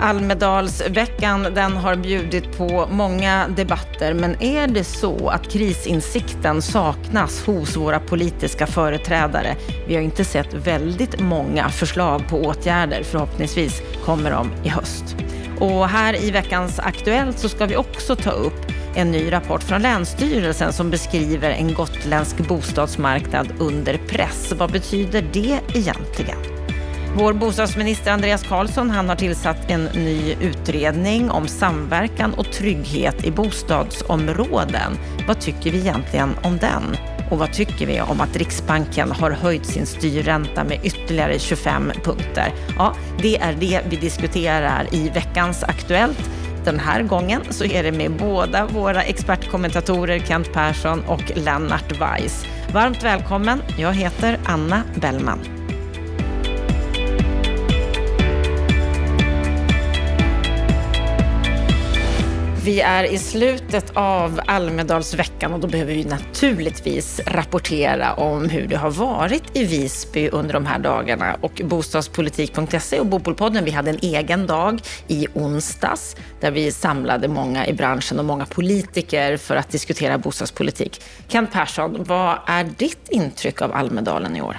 Almedalsveckan den har bjudit på många debatter, men är det så att krisinsikten saknas hos våra politiska företrädare? Vi har inte sett väldigt många förslag på åtgärder. Förhoppningsvis kommer de i höst. Och här i veckans Aktuellt så ska vi också ta upp en ny rapport från Länsstyrelsen som beskriver en gotländsk bostadsmarknad under press. Vad betyder det egentligen? Vår bostadsminister Andreas Karlsson han har tillsatt en ny utredning om samverkan och trygghet i bostadsområden. Vad tycker vi egentligen om den? Och vad tycker vi om att Riksbanken har höjt sin styrränta med ytterligare 25 punkter? Ja, det är det vi diskuterar i veckans Aktuellt. Den här gången så är det med båda våra expertkommentatorer Kent Persson och Lennart Weiss. Varmt välkommen. Jag heter Anna Bellman. Vi är i slutet av Almedalsveckan och då behöver vi naturligtvis rapportera om hur det har varit i Visby under de här dagarna. Och bostadspolitik.se och Bopolpodden, vi hade en egen dag i onsdags där vi samlade många i branschen och många politiker för att diskutera bostadspolitik. Kent Persson, vad är ditt intryck av Almedalen i år?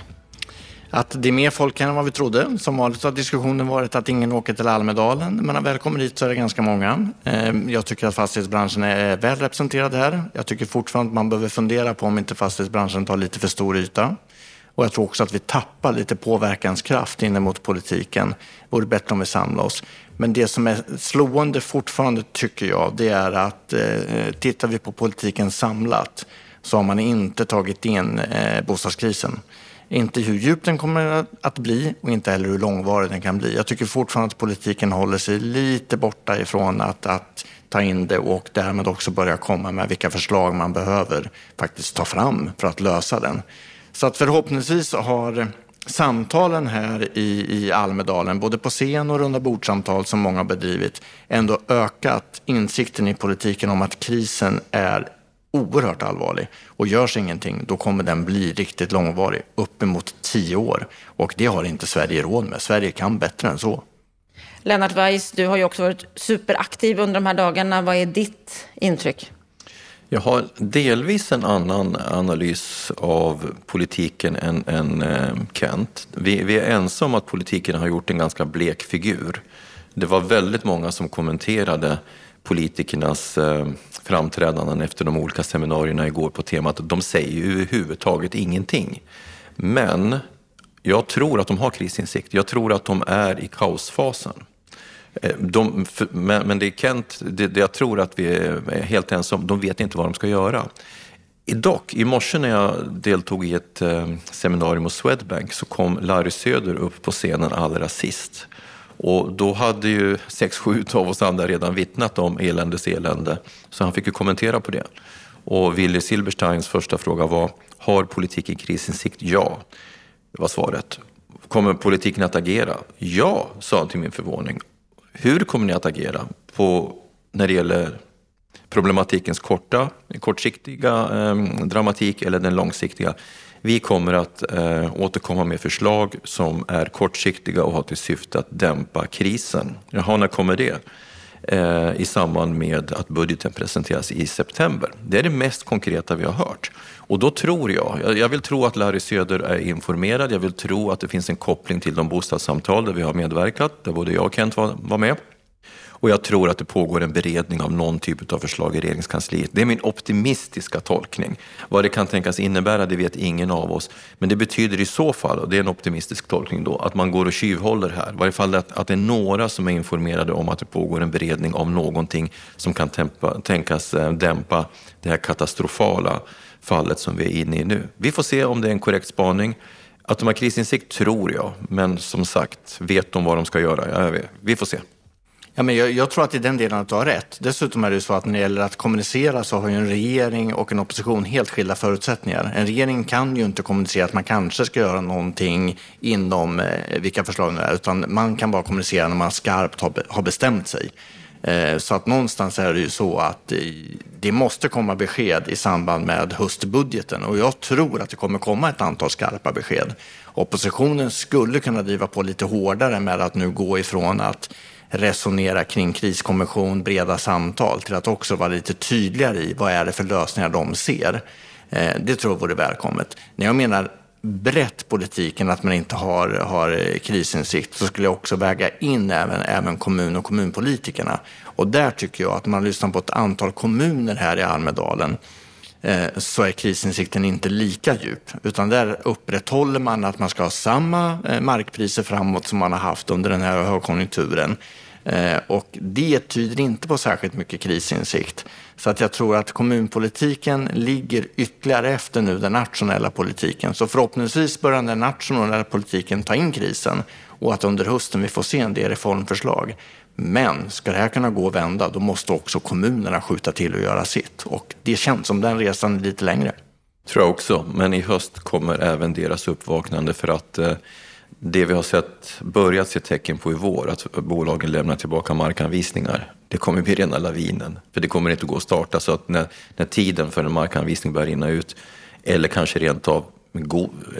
Att det är mer folk än vad vi trodde. Som vanligt har diskussionen varit att ingen åker till Almedalen, men när man väl kommer dit så är det ganska många. Eh, jag tycker att fastighetsbranschen är väl representerad här. Jag tycker fortfarande att man behöver fundera på om inte fastighetsbranschen tar lite för stor yta. Och jag tror också att vi tappar lite påverkanskraft in mot politiken. Det vore bättre om vi samlade oss. Men det som är slående fortfarande tycker jag, det är att eh, tittar vi på politiken samlat så har man inte tagit in eh, bostadskrisen. Inte hur djup den kommer att bli och inte heller hur långvarig den kan bli. Jag tycker fortfarande att politiken håller sig lite borta ifrån att, att ta in det och därmed också börja komma med vilka förslag man behöver faktiskt ta fram för att lösa den. Så att förhoppningsvis har samtalen här i, i Almedalen, både på scen och runda bordsamtal som många har bedrivit, ändå ökat insikten i politiken om att krisen är oerhört allvarlig. Och görs ingenting, då kommer den bli riktigt långvarig, uppemot tio år. Och det har inte Sverige råd med. Sverige kan bättre än så. Lennart Weiss, du har ju också varit superaktiv under de här dagarna. Vad är ditt intryck? Jag har delvis en annan analys av politiken än, än eh, Kent. Vi, vi, är ensamma om att politiken har gjort en ganska blek figur. Det var väldigt många som kommenterade politikernas eh, framträdanden efter de olika seminarierna igår på temat. De säger ju överhuvudtaget ingenting. Men jag tror att de har krisinsikt. Jag tror att de är i kaosfasen. Eh, de, men det är Kent, det, det jag tror att vi är helt ensamma om, de vet inte vad de ska göra. Dock, i morse när jag deltog i ett eh, seminarium hos Swedbank så kom Larry Söder upp på scenen allra sist. Och då hade ju sex, sju av oss andra redan vittnat om eländes elände. Så han fick ju kommentera på det. Och Willy Silbersteins första fråga var, har politiken krisinsikt? Ja, det var svaret. Kommer politiken att agera? Ja, sa han till min förvåning. Hur kommer ni att agera på, när det gäller problematikens korta, kortsiktiga eh, dramatik eller den långsiktiga? Vi kommer att eh, återkomma med förslag som är kortsiktiga och har till syfte att dämpa krisen. Jaha, när kommer det? Eh, I samband med att budgeten presenteras i september. Det är det mest konkreta vi har hört. Och då tror jag, jag vill tro att Larry Söder är informerad, jag vill tro att det finns en koppling till de bostadssamtal där vi har medverkat, där både jag och Kent var, var med. Och jag tror att det pågår en beredning av någon typ av förslag i regeringskansliet. Det är min optimistiska tolkning. Vad det kan tänkas innebära, det vet ingen av oss. Men det betyder i så fall, och det är en optimistisk tolkning då, att man går och tjuvhåller här. I varje fall att, att det är några som är informerade om att det pågår en beredning av någonting som kan tempa, tänkas eh, dämpa det här katastrofala fallet som vi är inne i nu. Vi får se om det är en korrekt spaning. Att de har krisinsikt tror jag, men som sagt, vet de vad de ska göra? Ja, vi får se. Ja, men jag, jag, tror att i den delen att du har rätt. Dessutom är det så att när det gäller att kommunicera så har ju en regering och en opposition helt skilda förutsättningar. En regering kan ju inte kommunicera att man kanske ska göra någonting inom eh, vilka förslag det är, utan man kan bara kommunicera när man skarpt har, har bestämt sig. Eh, så att någonstans är det ju så att eh, det måste komma besked i samband med höstbudgeten och jag tror att det kommer komma ett antal skarpa besked. Oppositionen skulle kunna driva på lite hårdare med att nu gå ifrån att resonera kring kriskommission, breda samtal, till att också vara lite tydligare i vad är det för lösningar de ser. Eh, det tror jag vore välkommet. När jag menar brett politiken, att man inte har, har krisinsikt, så skulle jag också väga in även, även kommun och kommunpolitikerna. Och där tycker jag att man lyssnar på ett antal kommuner här i Almedalen Eh, så är krisinsikten inte lika djup. Utan där upprätthåller man att man ska ha samma eh, markpriser framåt som man har haft under den här högkonjunkturen. Eh, och det tyder inte på särskilt mycket krisinsikt. Så att jag tror att kommunpolitiken ligger ytterligare efter nu den nationella politiken. Så förhoppningsvis börjar den nationella politiken ta in krisen och att under hösten vi får se en del reformförslag. Men ska det här kunna gå att vända, då måste också kommunerna skjuta till och göra sitt. Och det känns som den resan är lite längre. Tror jag också, men i höst kommer även deras uppvaknande för att eh, det vi har sett, börjat se tecken på i vår, att bolagen lämnar tillbaka markanvisningar, det kommer bli rena lavinen. För det kommer inte gå att starta. Så att när, när tiden för en markanvisning börjar rinna ut, eller kanske rent av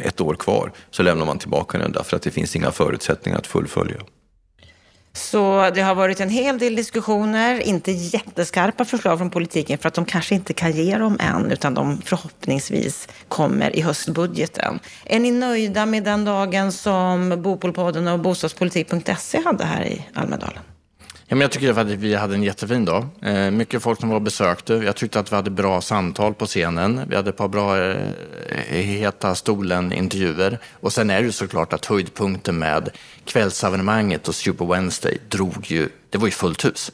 ett år kvar, så lämnar man tillbaka den därför att det finns inga förutsättningar att fullfölja. Så det har varit en hel del diskussioner, inte jätteskarpa förslag från politiken för att de kanske inte kan ge dem än, utan de förhoppningsvis kommer i höstbudgeten. Är ni nöjda med den dagen som Bopolpodden och bostadspolitik.se hade här i Almedalen? Ja, men jag tycker att vi hade en jättefin dag. Eh, mycket folk som var besökte. Jag tyckte att vi hade bra samtal på scenen. Vi hade ett par bra eh, heta stolen-intervjuer. Och sen är det ju såklart att höjdpunkten med kvällsevenemanget och Super Wednesday drog ju, det var ju fullt hus.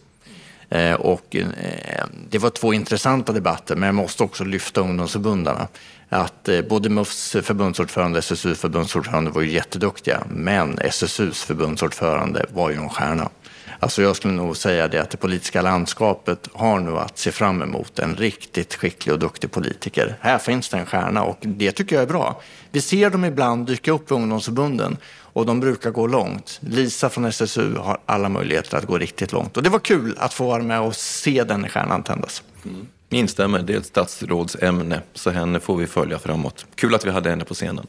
Eh, och eh, det var två intressanta debatter, men jag måste också lyfta ungdomsförbundarna. Att eh, både MUFs förbundsordförande och SSUs förbundsordförande var ju jätteduktiga, men SSUs förbundsordförande var ju en stjärna. Alltså jag skulle nog säga det att det politiska landskapet har nu att se fram emot en riktigt skicklig och duktig politiker. Här finns det en stjärna och det tycker jag är bra. Vi ser dem ibland dyka upp i ungdomsförbunden och de brukar gå långt. Lisa från SSU har alla möjligheter att gå riktigt långt och det var kul att få vara med och se den stjärnan tändas. Mm. Instämmer, det är ett statsrådsämne så henne får vi följa framåt. Kul att vi hade henne på scenen.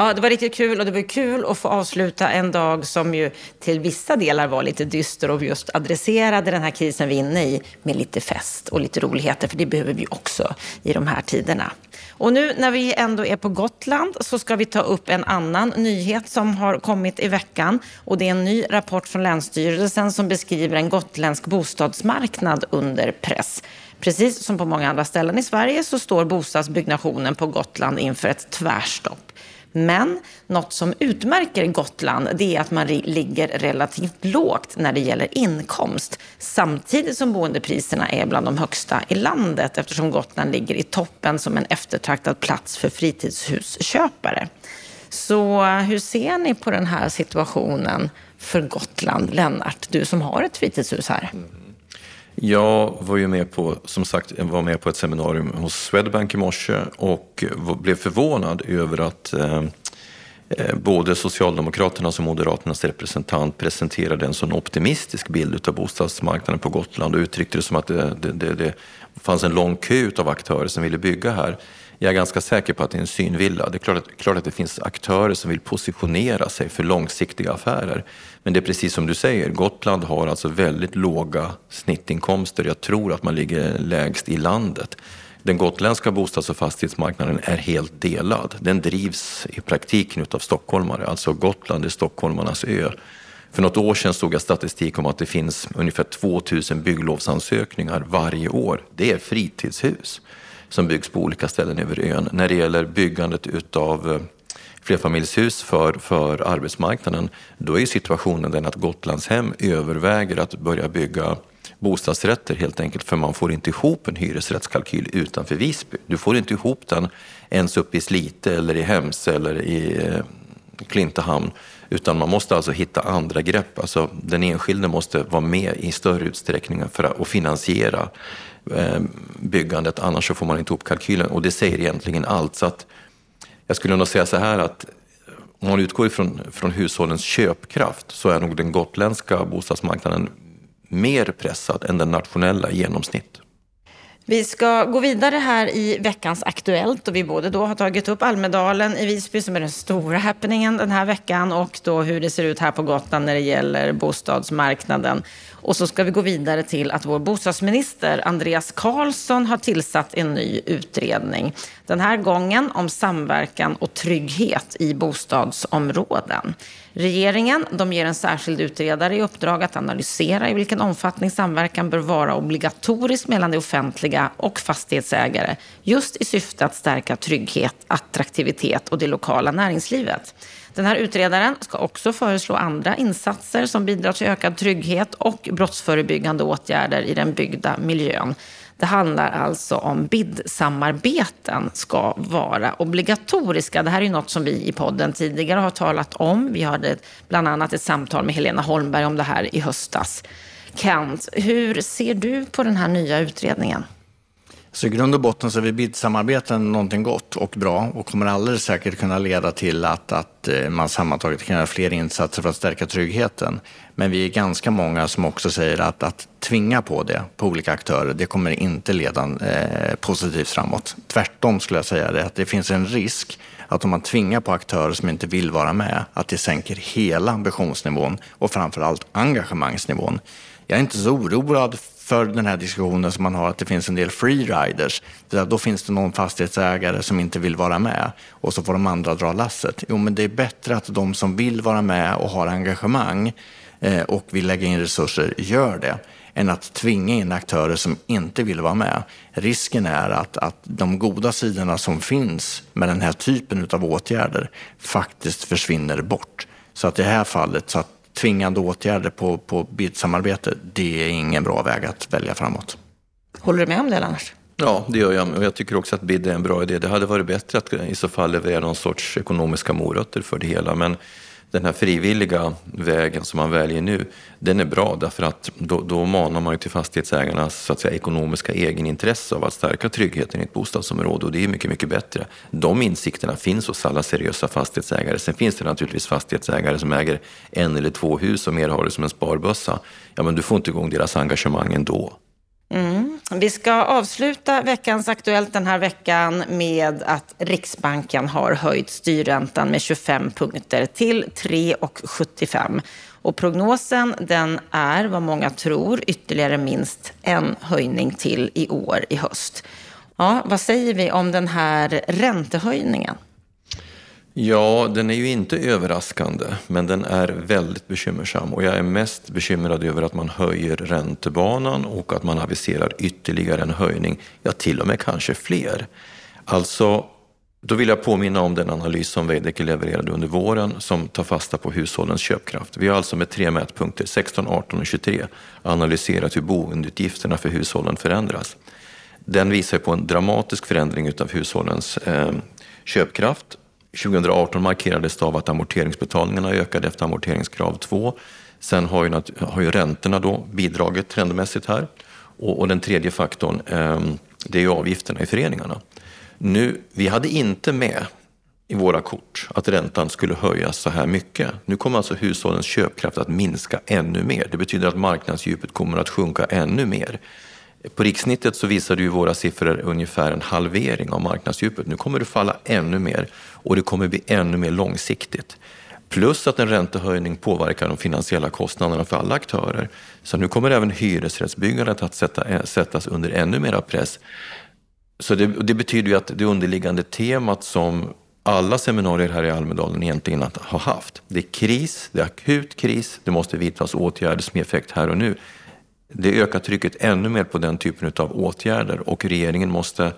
Ja, det var riktigt kul och det var kul att få avsluta en dag som ju till vissa delar var lite dyster och just adresserade den här krisen vi är inne i med lite fest och lite roligheter, för det behöver vi också i de här tiderna. Och nu när vi ändå är på Gotland så ska vi ta upp en annan nyhet som har kommit i veckan. Och det är en ny rapport från Länsstyrelsen som beskriver en gotländsk bostadsmarknad under press. Precis som på många andra ställen i Sverige så står bostadsbyggnationen på Gotland inför ett tvärstopp. Men något som utmärker Gotland det är att man ligger relativt lågt när det gäller inkomst samtidigt som boendepriserna är bland de högsta i landet eftersom Gotland ligger i toppen som en eftertraktad plats för fritidshusköpare. Så eh, hur ser ni på den här situationen för Gotland, Lennart, du som har ett fritidshus här? Mm. Jag var ju med på, som sagt, var med på ett seminarium hos Swedbank i morse och blev förvånad över att eh, eh, både Socialdemokraternas och Moderaternas representant presenterade en sån optimistisk bild av bostadsmarknaden på Gotland och uttryckte det som att det, det, det, det fanns en lång kö av aktörer som ville bygga här. Jag är ganska säker på att det är en synvilla. Det är klart att, klart att det finns aktörer som vill positionera sig för långsiktiga affärer. Men det är precis som du säger, Gotland har alltså väldigt låga snittinkomster. Jag tror att man ligger lägst i landet. Den gotländska bostads och fastighetsmarknaden är helt delad. Den drivs i praktiken av stockholmare, alltså Gotland är stockholmarnas ö. För något år sedan såg jag statistik om att det finns ungefär 2000 bygglovsansökningar varje år. Det är fritidshus som byggs på olika ställen över ön. När det gäller byggandet utav eh, flerfamiljshus för, för arbetsmarknaden, då är situationen den att Gotlandshem överväger att börja bygga bostadsrätter helt enkelt för man får inte ihop en hyresrättskalkyl utanför Visby. Du får inte ihop den ens uppe i Slite eller i Hems eller i eh, Klintehamn utan man måste alltså hitta andra grepp. Alltså den enskilde måste vara med i större utsträckning för att finansiera Eh, byggandet, annars så får man inte ihop kalkylen. Och det säger egentligen allt. Så att jag skulle nog säga så här att om man utgår ifrån från hushållens köpkraft så är nog den gotländska bostadsmarknaden mer pressad än den nationella i genomsnitt. Vi ska gå vidare här i veckans Aktuellt och vi både då har tagit upp Almedalen i Visby som är den stora happeningen den här veckan och då hur det ser ut här på Gotland när det gäller bostadsmarknaden. Och så ska vi gå vidare till att vår bostadsminister Andreas Karlsson har tillsatt en ny utredning. Den här gången om samverkan och trygghet i bostadsområden. Regeringen de ger en särskild utredare i uppdrag att analysera i vilken omfattning samverkan bör vara obligatorisk mellan det offentliga och fastighetsägare just i syfte att stärka trygghet, attraktivitet och det lokala näringslivet. Den här utredaren ska också föreslå andra insatser som bidrar till ökad trygghet och brottsförebyggande åtgärder i den byggda miljön. Det handlar alltså om BID-samarbeten ska vara obligatoriska. Det här är ju något som vi i podden tidigare har talat om. Vi hade bland annat ett samtal med Helena Holmberg om det här i höstas. Kent, hur ser du på den här nya utredningen? Så i grund och botten så är BID-samarbeten någonting gott och bra och kommer alldeles säkert kunna leda till att, att eh, man sammantaget kan göra fler insatser för att stärka tryggheten. Men vi är ganska många som också säger att, att tvinga på det på olika aktörer, det kommer inte leda eh, positivt framåt. Tvärtom skulle jag säga det, att det finns en risk att om man tvingar på aktörer som inte vill vara med, att det sänker hela ambitionsnivån och framför allt engagemangsnivån. Jag är inte så oroad för den här diskussionen som man har att det finns en del freeriders. Då finns det någon fastighetsägare som inte vill vara med och så får de andra dra lasset. Jo, men det är bättre att de som vill vara med och har engagemang eh, och vill lägga in resurser gör det än att tvinga in aktörer som inte vill vara med. Risken är att, att de goda sidorna som finns med den här typen av åtgärder faktiskt försvinner bort. Så att i det här fallet, så att tvingande åtgärder på, på BID-samarbete, det är ingen bra väg att välja framåt. Håller du med om det, Lennart? Ja, det gör jag. Och jag tycker också att BID är en bra idé. Det hade varit bättre att i så fall leverera någon sorts ekonomiska morötter för det hela. Men den här frivilliga vägen som man väljer nu, den är bra därför att då, då manar man ju till fastighetsägarnas så att säga, ekonomiska egenintresse av att stärka tryggheten i ett bostadsområde och det är mycket, mycket bättre. De insikterna finns hos alla seriösa fastighetsägare. Sen finns det naturligtvis fastighetsägare som äger en eller två hus och mer har det som en sparbössa. Ja, men du får inte igång deras engagemang ändå. Mm. Vi ska avsluta veckans Aktuellt den här veckan med att Riksbanken har höjt styrräntan med 25 punkter till 3,75. Och prognosen den är vad många tror ytterligare minst en höjning till i år i höst. Ja, vad säger vi om den här räntehöjningen? Ja, den är ju inte överraskande, men den är väldigt bekymmersam. Och jag är mest bekymrad över att man höjer räntebanan och att man aviserar ytterligare en höjning, ja till och med kanske fler. Alltså, då vill jag påminna om den analys som Veidekke levererade under våren som tar fasta på hushållens köpkraft. Vi har alltså med tre mätpunkter, 16, 18 och 23, analyserat hur boendeutgifterna för hushållen förändras. Den visar på en dramatisk förändring av hushållens eh, köpkraft 2018 markerades det av att amorteringsbetalningarna ökade efter amorteringskrav 2. Sen har ju, har ju räntorna då bidragit trendmässigt här. Och, och den tredje faktorn, eh, det är ju avgifterna i föreningarna. Nu, vi hade inte med i våra kort att räntan skulle höjas så här mycket. Nu kommer alltså hushållens köpkraft att minska ännu mer. Det betyder att marknadsdjupet kommer att sjunka ännu mer. På rikssnittet så visade ju våra siffror ungefär en halvering av marknadsdjupet. Nu kommer det falla ännu mer och det kommer bli ännu mer långsiktigt. Plus att en räntehöjning påverkar de finansiella kostnaderna för alla aktörer. Så nu kommer även hyresrättsbyggandet att sätta, eh, sättas under ännu mera press. Så det, det betyder ju att det underliggande temat som alla seminarier här i Almedalen egentligen har haft. Det är kris, det är akut kris, det måste vidtas åtgärder som ger effekt här och nu. Det ökar trycket ännu mer på den typen av åtgärder och regeringen måste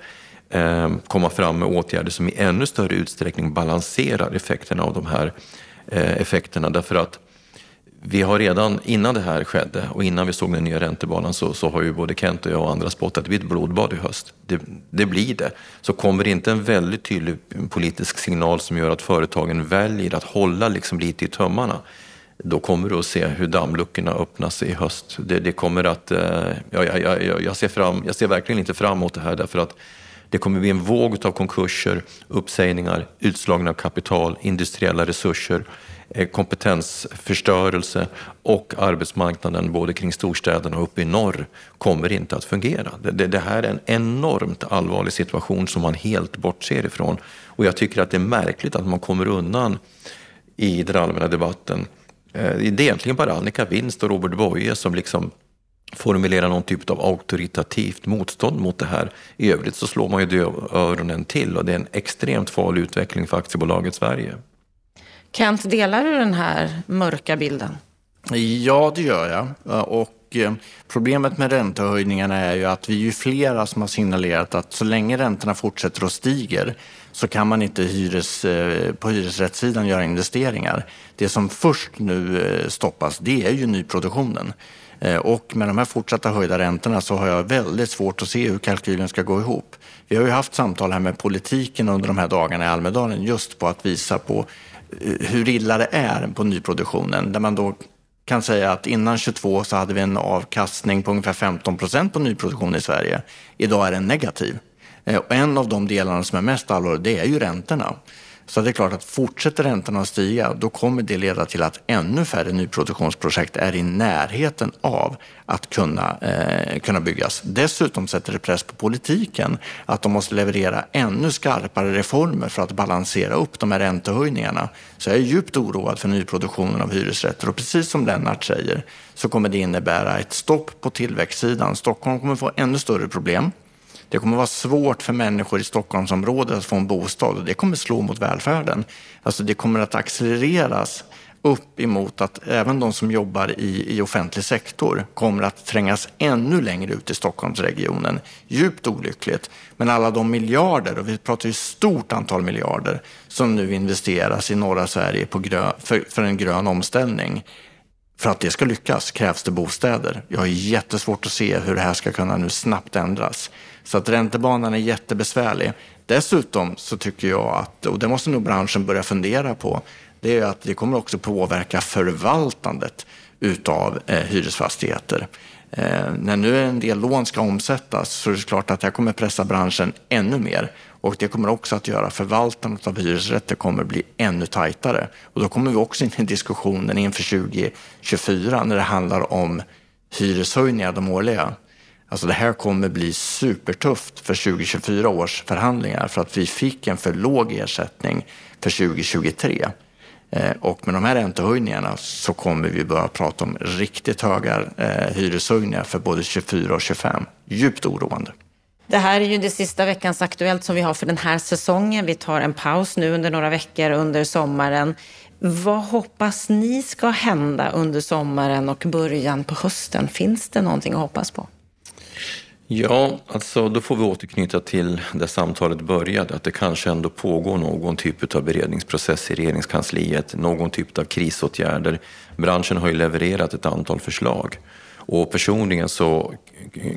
eh, komma fram med åtgärder som i ännu större utsträckning balanserar effekterna av de här eh, effekterna. Därför att vi har redan innan det här skedde och innan vi såg den nya räntebanan så, så har ju både Kent och jag och andra spottat, att det blir ett blodbad i höst. Det, det, blir det. Så kommer det inte en väldigt tydlig politisk signal som gör att företagen väljer att hålla liksom lite i tömmarna då kommer du att se hur dammluckorna öppnas i höst. Det, det kommer att, eh, ja, jag, jag, jag, ser fram, jag ser verkligen inte fram emot det här därför att det kommer bli en våg av konkurser, uppsägningar, utslagna av kapital, industriella resurser. Eh, kompetensförstörelse och arbetsmarknaden både kring storstäderna och uppe i norr kommer inte att fungera. Det, det här är en enormt allvarlig situation som man helt bortser ifrån. Och jag tycker att det är märkligt att man kommer undan i den allmänna debatten. Det är egentligen bara Annika Winst och Robert Boye som liksom formulera någon typ av auktoritativt motstånd mot det här. I övrigt så slår man ju öronen till och det är en extremt farlig utveckling för aktiebolaget Sverige. Kent, delar du den här mörka bilden? Ja, det gör jag. Och eh, problemet med räntehöjningarna är ju att vi är ju flera som har signalerat att så länge räntorna fortsätter att stiger så kan man inte hyres, eh, på hyresrättssidan göra investeringar. Det som först nu eh, stoppas, det är ju nyproduktionen. Eh, och med de här fortsatta höjda räntorna så har jag väldigt svårt att se hur kalkylen ska gå ihop. Vi har ju haft samtal här med politiken under de här dagarna i Almedalen just på att visa på hur illa det är på nyproduktionen. Där man då kan säga att innan 22 så hade vi en avkastning på ungefär 15 procent på nyproduktion i Sverige. Idag är den negativ. Eh, och en av de delarna som är mest allvarliga det är ju räntorna. Så det är klart att fortsätter räntorna att stiga, då kommer det leda till att ännu färre nyproduktionsprojekt är i närheten av att kunna, eh, kunna byggas. Dessutom sätter det press på politiken att de måste leverera ännu skarpare reformer för att balansera upp de här räntehöjningarna. Så jag är djupt oroad för nyproduktionen av hyresrätter och precis som Lennart säger så kommer det innebära ett stopp på tillväxtsidan. Stockholm kommer få ännu större problem. Det kommer vara svårt för människor i Stockholmsområdet att få en bostad och det kommer slå mot välfärden. Alltså det kommer att accelereras upp emot att även de som jobbar i, i offentlig sektor kommer att trängas ännu längre ut i Stockholmsregionen. Djupt olyckligt. Men alla de miljarder, och vi pratar ju stort antal miljarder, som nu investeras i norra Sverige på grön, för, för en grön omställning. För att det ska lyckas krävs det bostäder. Jag har jättesvårt att se hur det här ska kunna nu snabbt ändras. Så att räntebanan är jättebesvärlig. Dessutom så tycker jag att, och det måste nog branschen börja fundera på, det är att det kommer också påverka förvaltandet utav eh, hyresfastigheter. Eh, när nu en del lån ska omsättas så är det klart att det kommer pressa branschen ännu mer. Och det kommer också att göra förvaltandet av hyresrätter kommer bli ännu tajtare. Och då kommer vi också in i diskussionen inför 2024 när det handlar om hyreshöjningar, de årliga. Alltså det här kommer bli supertufft för 2024 års förhandlingar för att vi fick en för låg ersättning för 2023. Eh, och med de här räntehöjningarna så kommer vi börja prata om riktigt höga eh, hyreshöjningar för både 24 och 25. Djupt oroande. Det här är ju det sista veckans Aktuellt som vi har för den här säsongen. Vi tar en paus nu under några veckor under sommaren. Vad hoppas ni ska hända under sommaren och början på hösten? Finns det någonting att hoppas på? Ja, alltså då får vi återknyta till där samtalet började, att det kanske ändå pågår någon typ av beredningsprocess i regeringskansliet, någon typ av krisåtgärder. Branschen har ju levererat ett antal förslag och personligen så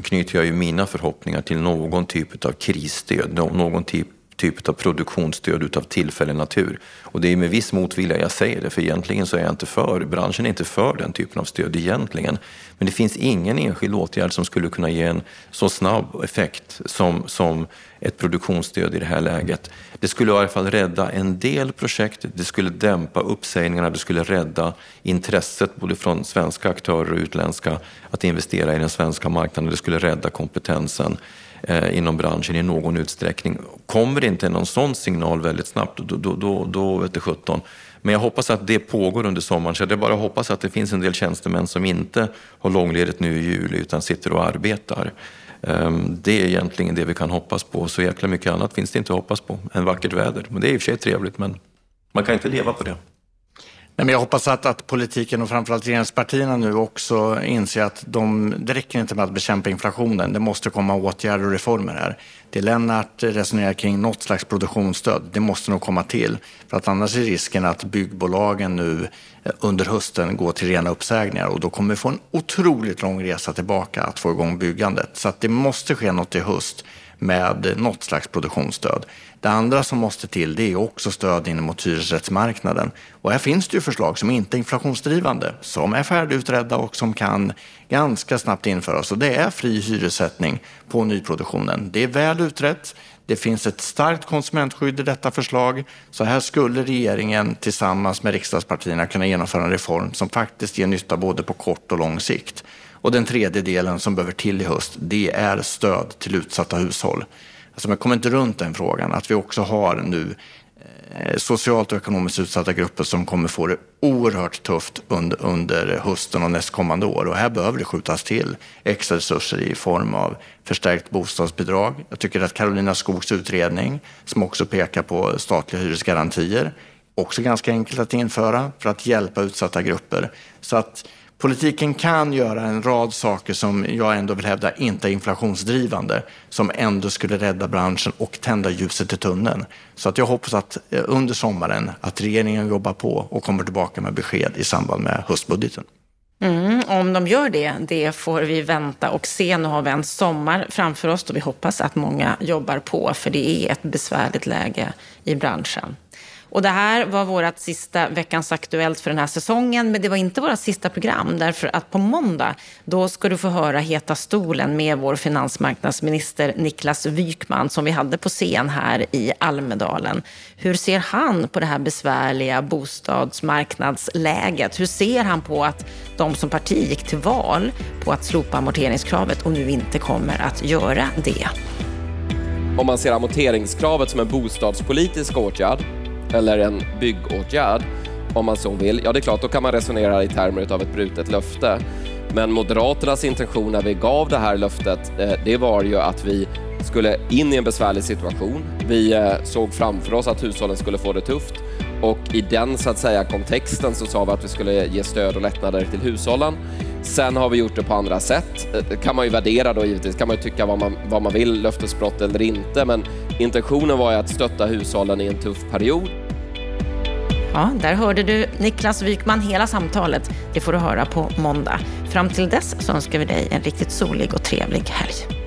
knyter jag ju mina förhoppningar till någon typ av krisstöd, någon typ typ av produktionsstöd utav tillfällig natur. Och det är med viss motvilja jag säger det, för egentligen så är jag inte för, branschen är inte för den typen av stöd egentligen. Men det finns ingen enskild åtgärd som skulle kunna ge en så snabb effekt som, som ett produktionsstöd i det här läget. Det skulle i alla fall rädda en del projekt, det skulle dämpa uppsägningarna, det skulle rädda intresset både från svenska aktörer och utländska att investera i den svenska marknaden, det skulle rädda kompetensen eh, inom branschen i någon utsträckning. Kommer det inte någon sån signal väldigt snabbt, då, då, då, då vet det 17. Men jag hoppas att det pågår under sommaren, så jag bara hoppas att det finns en del tjänstemän som inte har långledigt nu i juli utan sitter och arbetar. Ehm, det är egentligen det vi kan hoppas på. Så jäkla mycket annat finns det inte att hoppas på än vackert väder. Men det är i och för sig trevligt, men man kan inte leva på det. Nej, men jag hoppas att, att politiken och framförallt regeringspartierna nu också inser att de, det räcker inte med att bekämpa inflationen. Det måste komma åtgärder och reformer här. Det Lennart resonerar kring något slags produktionsstöd, det måste nog komma till. För att annars är risken att byggbolagen nu eh, under hösten går till rena uppsägningar och då kommer vi få en otroligt lång resa tillbaka att få igång byggandet. Så att det måste ske något i höst med något slags produktionsstöd. Det andra som måste till det är också stöd in mot hyresrättsmarknaden. Och här finns det ju förslag som inte är inflationsdrivande, som är färdigutredda och som kan ganska snabbt införas. Och det är fri hyressättning på nyproduktionen. Det är väl utrett. Det finns ett starkt konsumentskydd i detta förslag. Så här skulle regeringen tillsammans med riksdagspartierna kunna genomföra en reform som faktiskt ger nytta både på kort och lång sikt. Och den tredje delen som behöver till i höst, det är stöd till utsatta hushåll. Alltså man kommer inte runt den frågan, att vi också har nu eh, socialt och ekonomiskt utsatta grupper som kommer få det oerhört tufft under, under hösten och nästkommande år. Och här behöver det skjutas till extra resurser i form av förstärkt bostadsbidrag. Jag tycker att Karolina Skogs utredning, som också pekar på statliga hyresgarantier, också ganska enkelt att införa för att hjälpa utsatta grupper. Så att Politiken kan göra en rad saker som jag ändå vill hävda inte är inflationsdrivande, som ändå skulle rädda branschen och tända ljuset i tunneln. Så att jag hoppas att eh, under sommaren att regeringen jobbar på och kommer tillbaka med besked i samband med höstbudgeten. Mm, om de gör det, det får vi vänta och se. Nu har vi en sommar framför oss och vi hoppas att många jobbar på, för det är ett besvärligt läge i branschen. Och det här var vårt sista Veckans Aktuellt för den här säsongen. Men det var inte vårt sista program. Därför att på måndag, då ska du få höra Heta stolen med vår finansmarknadsminister Niklas Wykman som vi hade på scen här i Almedalen. Hur ser han på det här besvärliga bostadsmarknadsläget? Hur ser han på att de som parti gick till val på att slopa amorteringskravet och nu inte kommer att göra det? Om man ser amorteringskravet som en bostadspolitisk åtgärd eller en byggåtgärd om man så vill, ja det är klart, då kan man resonera i termer av ett brutet löfte. Men Moderaternas intention när vi gav det här löftet, eh, det var ju att vi skulle in i en besvärlig situation. Vi eh, såg framför oss att hushållen skulle få det tufft och i den så att säga kontexten så sa vi att vi skulle ge stöd och lättnader till hushållen. Sen har vi gjort det på andra sätt. Eh, det kan man ju värdera då givetvis, kan man ju tycka vad man, vad man vill, löftesbrott eller inte, men intentionen var ju att stötta hushållen i en tuff period. Ja, där hörde du Niklas Wykman hela samtalet. Det får du höra på måndag. Fram till dess så önskar vi dig en riktigt solig och trevlig helg.